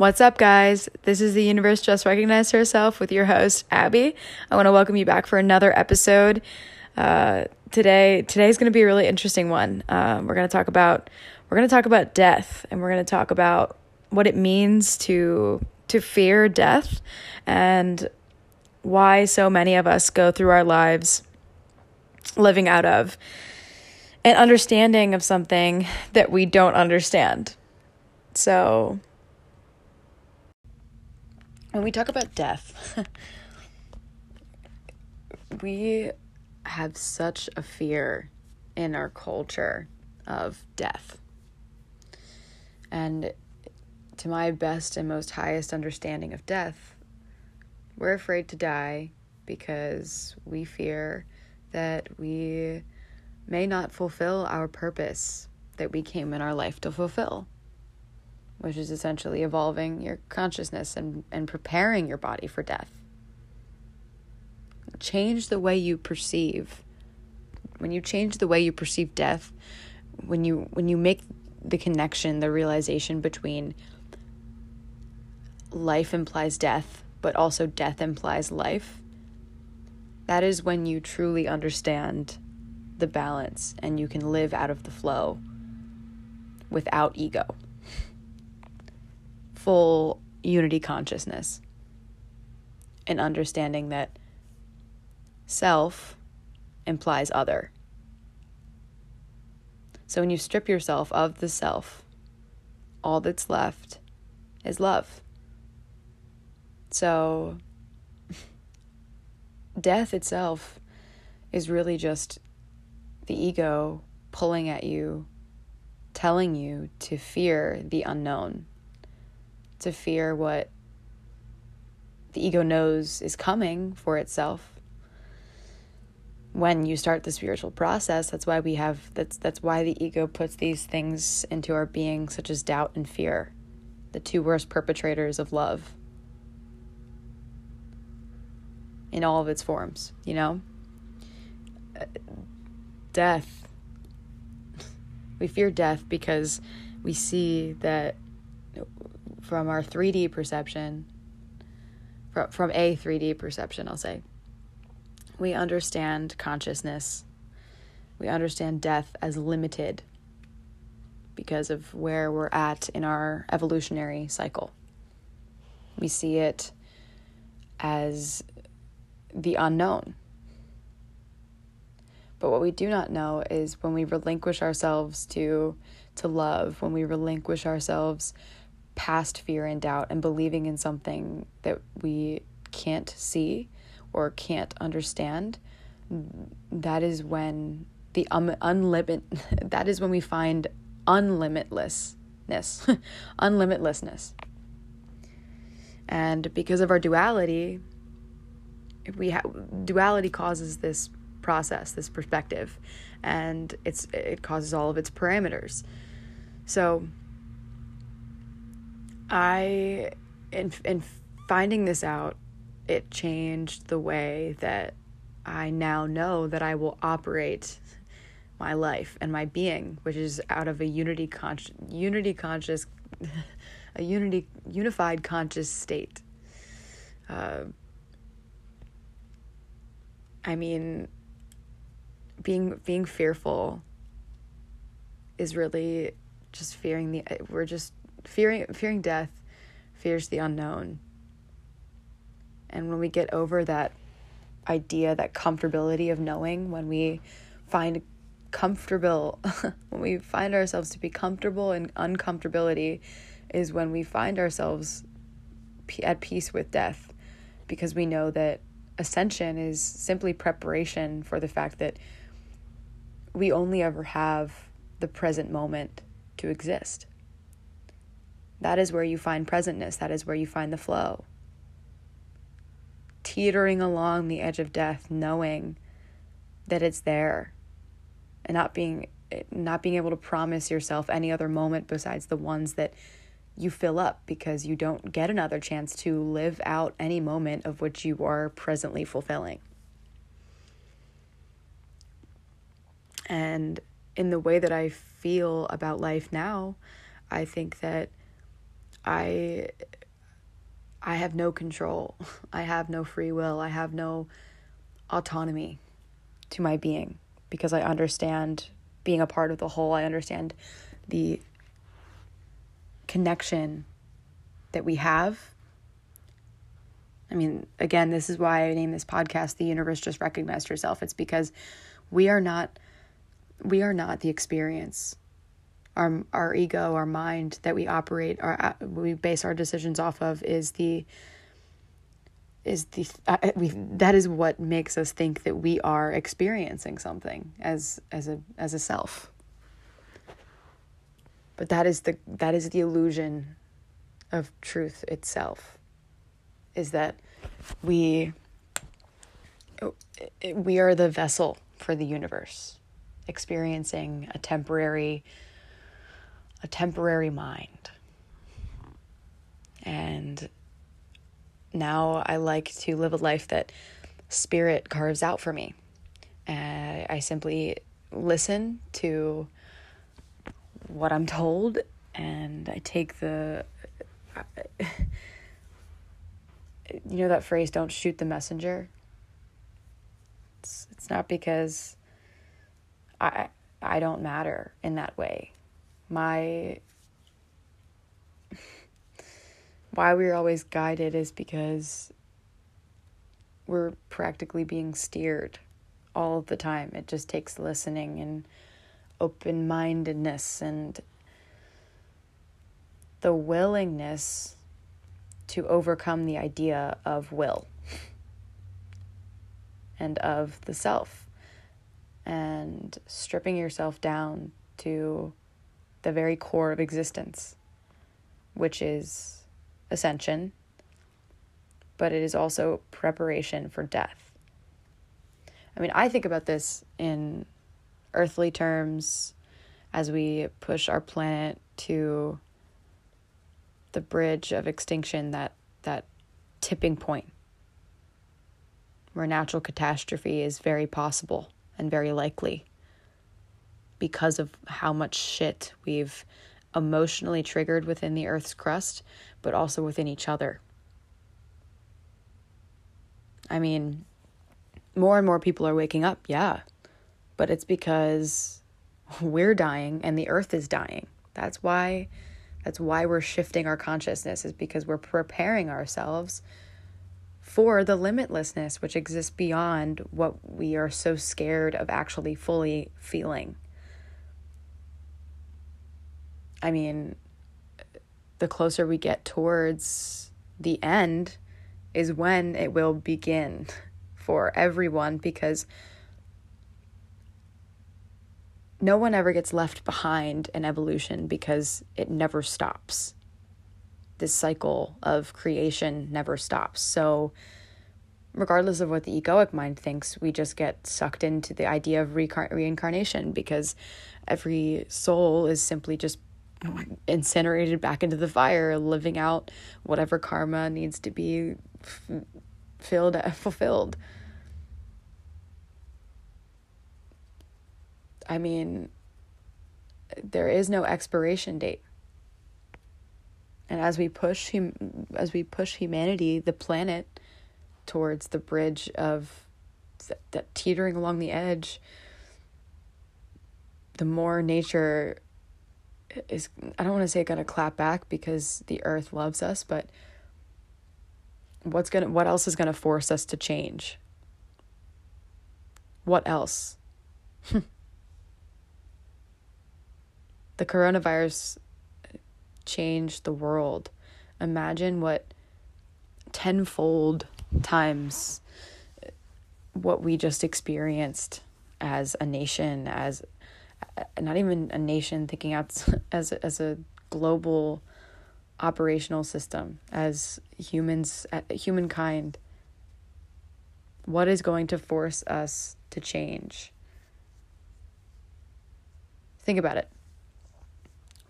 What's up, guys? This is the Universe Just Recognized Herself with your host, Abbey. I want to welcome you back for another episode. Uh, today, today's going to be a really interesting one. Um, we're going to talk about we're going to talk about death, and we're going to talk about what it means to to fear death, and why so many of us go through our lives living out of an understanding of something that we don't understand. So when we talk about death, we have such a fear in our culture of death. And to my best and most highest understanding of death, we're afraid to die because we fear that we may not fulfill our purpose that we came in our life to fulfill which is essentially evolving your consciousness and, and preparing your body for death. Change the way you perceive. When you change the way you perceive death, when you when you make the connection, the realization between life implies death, but also death implies life, that is when you truly understand the balance and you can live out of the flow without ego full unity consciousness and understanding that self implies other. So when you strip yourself of the self, all that's left is love. So death itself is really just the ego pulling at you, telling you to fear the unknown to fear what the ego knows is coming for itself. When you start the spiritual process that's why we have that's that's why the ego puts these things into our being such as doubt and fear the two worst perpetrators of love in all of its forms you know? Uh, death. We fear death because we see that from our 3D perception, from, from a 3D perception, I'll say, we understand consciousness. We understand death as limited because of where we're at in our evolutionary cycle. We see it as the unknown. But what we do not know is when we relinquish ourselves to to love, when we relinquish ourselves past fear and doubt and believing in something that we can't see or can't understand, that is when the um, unlimit that is when we find unlimitlessness, unlimitlessness. And because of our duality, we have duality causes this process, this perspective, and it's it causes all of its parameters. So I, in, in finding this out, it changed the way that I now know that I will operate my life and my being, which is out of a unity conscious, unity conscious, a unity unified conscious state. Uh, I mean, being being fearful is really just fearing the. We're just fearing fearing death fears the unknown. And when we get over that idea, that comfortability of knowing, when we find comfortable, when we find ourselves to be comfortable in uncomfortability, is when we find ourselves at peace with death because we know that ascension is simply preparation for the fact that we only ever have the present moment to exist. That is where you find presentness, that is where you find the flow. Teetering along the edge of death, knowing that it's there and not being not being able to promise yourself any other moment besides the ones that you fill up because you don't get another chance to live out any moment of which you are presently fulfilling. And in the way that I feel about life now, I think that I I have no control. I have no free will. I have no autonomy to my being because I understand being a part of the whole. I understand the connection that we have. I mean, again, this is why I named this podcast The Universe Just Recognized Herself. It's because we are not we are not the experience. Our our ego, our mind that we operate, our we base our decisions off of is the is the uh, we that is what makes us think that we are experiencing something as as a as a self. But that is the that is the illusion of truth itself. Is that we we are the vessel for the universe experiencing a temporary a temporary mind. And now I like to live a life that spirit carves out for me. And I simply listen to what I'm told and I take the you know that phrase don't shoot the messenger it's it's not because I I don't matter in that way. My why we're always guided is because we're practically being steered all of the time. It just takes listening and open mindedness and the willingness to overcome the idea of will and of the self and stripping yourself down to the very core of existence, which is ascension, but it is also preparation for death. I mean, I think about this in earthly terms as we push our planet to the bridge of extinction, that, that tipping point where natural catastrophe is very possible and very likely because of how much shit we've emotionally triggered within the Earth's crust, but also within each other. I mean, more and more people are waking up, yeah, but it's because we're dying and the Earth is dying. That's why. That's why we're shifting our consciousness, is because we're preparing ourselves for the limitlessness which exists beyond what we are so scared of actually fully feeling. I mean, the closer we get towards the end is when it will begin for everyone because no one ever gets left behind in evolution because it never stops this cycle of creation never stops. So, regardless of what the egoic mind thinks, we just get sucked into the idea of reincarnation because every soul is simply just incinerated back into the fire, living out whatever karma needs to be f- filled fulfilled. I mean, there is no expiration date and as we push hum- as we push humanity the planet towards the bridge of th- that teetering along the edge the more nature is I don't want to say going to clap back because the earth loves us but what's going to what else is going to force us to change what else the coronavirus changed the world. Imagine what tenfold times uh, what we just experienced as a nation, as Uh, not even a nation, thinking out as as a global operational system, as humans, uh, humankind. What is going to force us to change? Think about it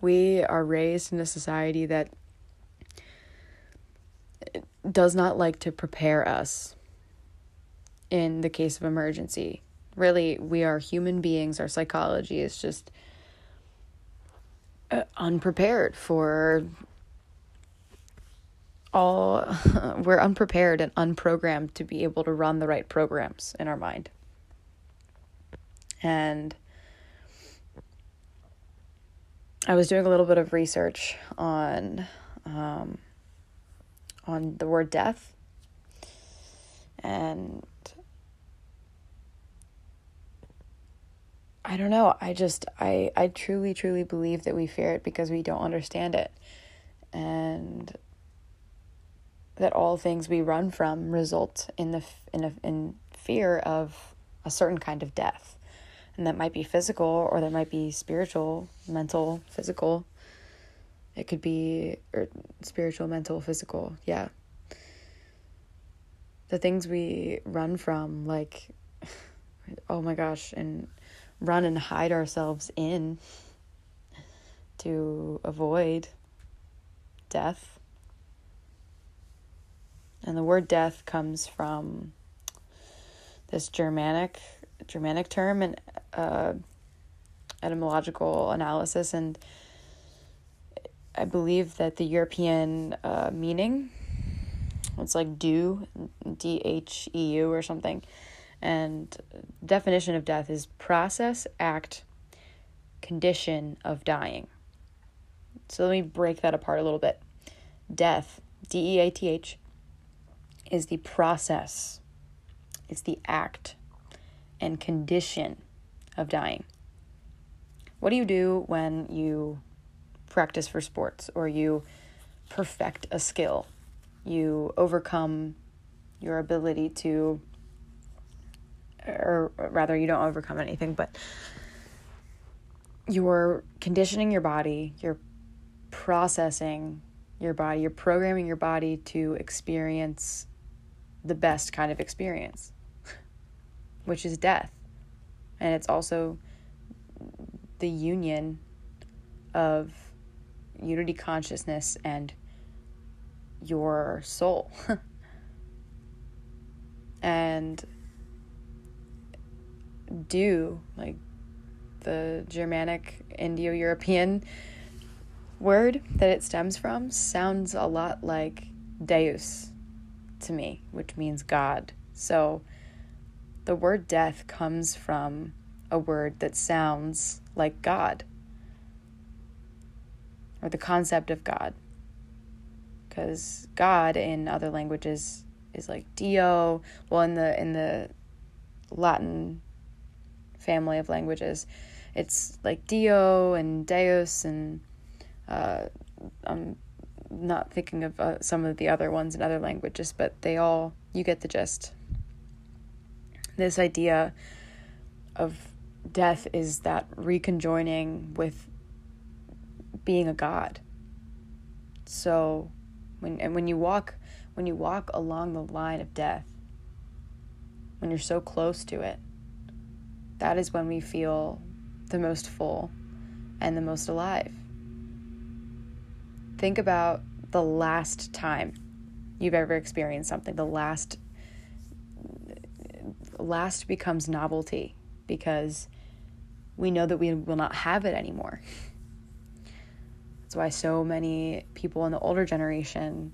we are raised in a society that does not like to prepare us in the case of emergency. Really, we are human beings. Our psychology is just uh, unprepared for all we're unprepared and unprogrammed to be able to run the right programs in our mind. And I was doing a little bit of research on um, on the word death, and I don't know. I just I I truly truly believe that we fear it because we don't understand it, and that all things we run from result in the in a, in fear of a certain kind of death. And that might be physical or that might be spiritual mental physical. It could be or spiritual mental physical. Yeah. The things we run from like oh my gosh and run and hide ourselves in to avoid death. And the word death comes from this Germanic Germanic term and uh, etymological analysis, and I believe that the European uh, meaning it's like do D H E U or something, and definition of death is process, act, condition of dying. So let me break that apart a little bit. Death, D E A T H, is the process, it's the act and condition of dying. What do you do when you practice for sports or you perfect a skill? You overcome your ability to, or rather, you don't overcome anything, but you're conditioning your body, you're processing your body, you're programming your body to experience the best kind of experience which is death. And it's also the union of unity consciousness and your soul. and do, like the Germanic Indo European word that it stems from, sounds a lot like Deus to me, which means God. So the word death comes from a word that sounds like God or the concept of God. Because God in other languages is like Dio. Well, in the in the Latin family of languages, it's like Dio and Deus, and uh, I'm not thinking of uh, some of the other ones in other languages, but they all you get the gist this idea of death is that reconjoining with being a god. So when and when you walk when you walk along the line of death, when you're so close to it, that is when we feel the most full and the most alive. Think about the last time you've ever experienced something, the last last becomes novelty because we know that we will not have it anymore. That's why so many people in the older generation,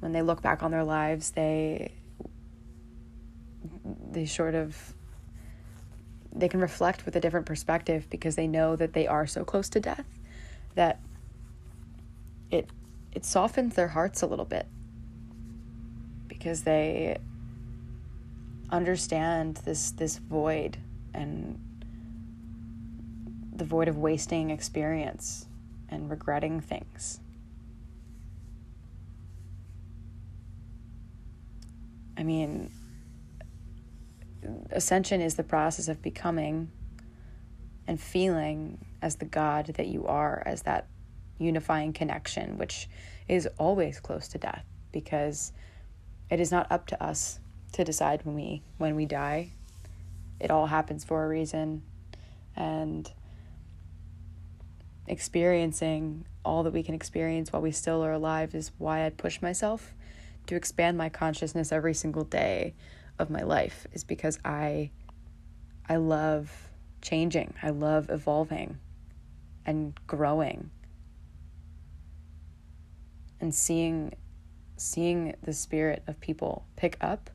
when they look back on their lives, they they sort of they can reflect with a different perspective because they know that they are so close to death that it it softens their hearts a little bit because they understand this this void and the void of wasting experience and regretting things. I mean, ascension is the process of becoming and feeling as the God that you are, as that unifying connection, which is always close to death because it is not up to us to decide when we when we die. It all happens for a reason and experiencing all that we can experience while we still are alive is why I push myself to expand my consciousness every single day of my life is because I I love changing. I love evolving and growing and seeing seeing the spirit of people pick up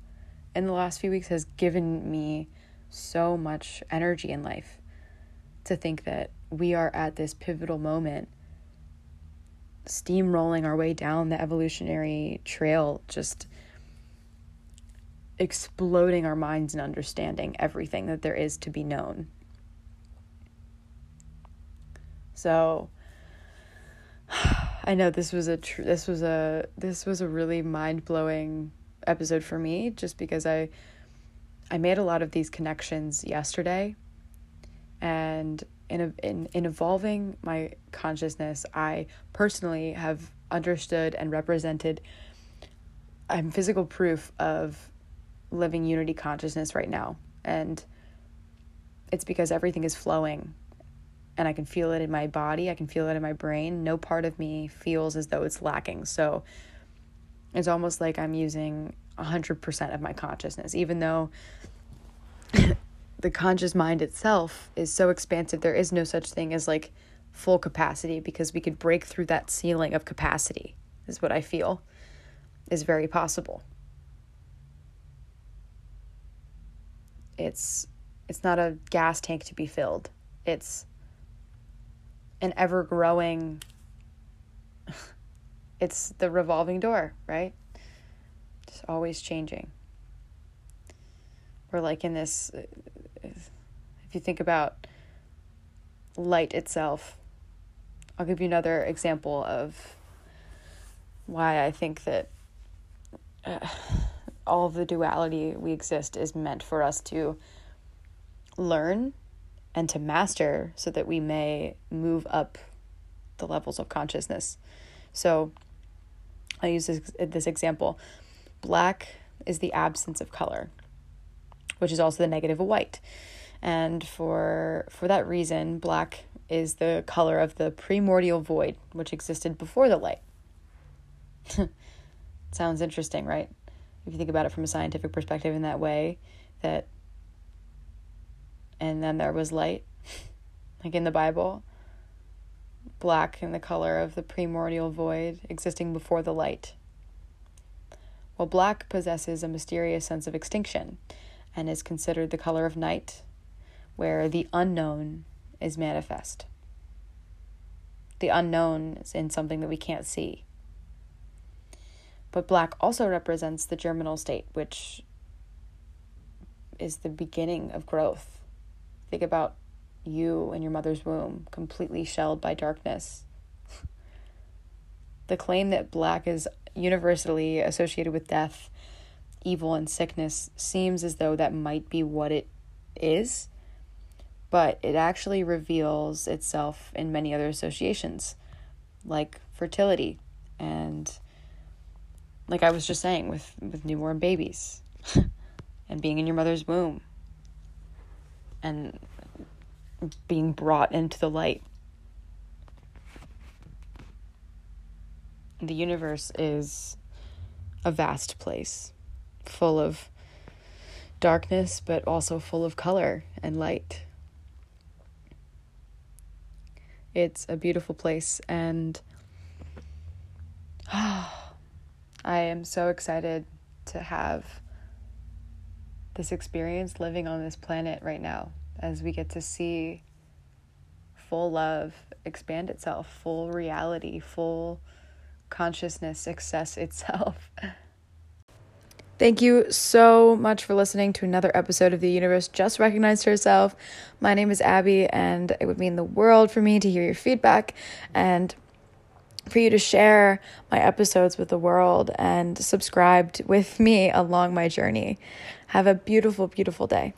in the last few weeks has given me so much energy in life to think that we are at this pivotal moment steamrolling our way down the evolutionary trail just exploding our minds and understanding everything that there is to be known. So I know this was a tr- this was a this was a really mind-blowing episode for me just because I I made a lot of these connections yesterday. And in in in evolving my consciousness I personally have understood and represented I'm physical proof of living unity consciousness right now and it's because everything is flowing and I can feel it in my body, I can feel it in my brain. No part of me feels as though it's lacking. So it's almost like I'm using 100% of my consciousness, even though the conscious mind itself is so expansive. There is no such thing as like full capacity because we could break through that ceiling of capacity, is what I feel is very possible. It's it's not a gas tank to be filled. It's an ever growing it's the revolving door, right? Just always changing. We're like in this if you think about light itself. I'll give you another example of why I think that uh, all of the duality we exist is meant for us to learn and to master so that we may move up the levels of consciousness. So I use this, this example. Black is the absence of color, which is also the negative of white. And for for that reason, black is the color of the primordial void, which existed before the light. Sounds interesting, right? If you think about it from a scientific perspective in that way, that and then there was light, like in the Bible. Black in the color of the primordial void existing before the light. Well, black possesses a mysterious sense of extinction and is considered the color of night, where the unknown is manifest. The unknown is in something that we can't see. But black also represents the germinal state, which is the beginning of growth Think about you in your mother's womb, completely shelled by darkness. the claim that black is universally associated with death, evil, and sickness seems as though that might be what it is, but it actually reveals itself in many other associations, like fertility and like I was just saying with with newborn babies and being in your mother's womb and being brought into the light. The universe is a vast place full of darkness, but also full of color and light. It's a beautiful place, and I ah, am so excited to have this experience living on this planet right now as we get to see full love expand itself, full reality, full consciousness access itself. Thank you so much for listening to another episode of The Universe Just Recognized Herself. My name is Abbey, and it would mean the world for me to hear your feedback and for you to share my episodes with the world and subscribe with me along my journey. Have a beautiful, beautiful day.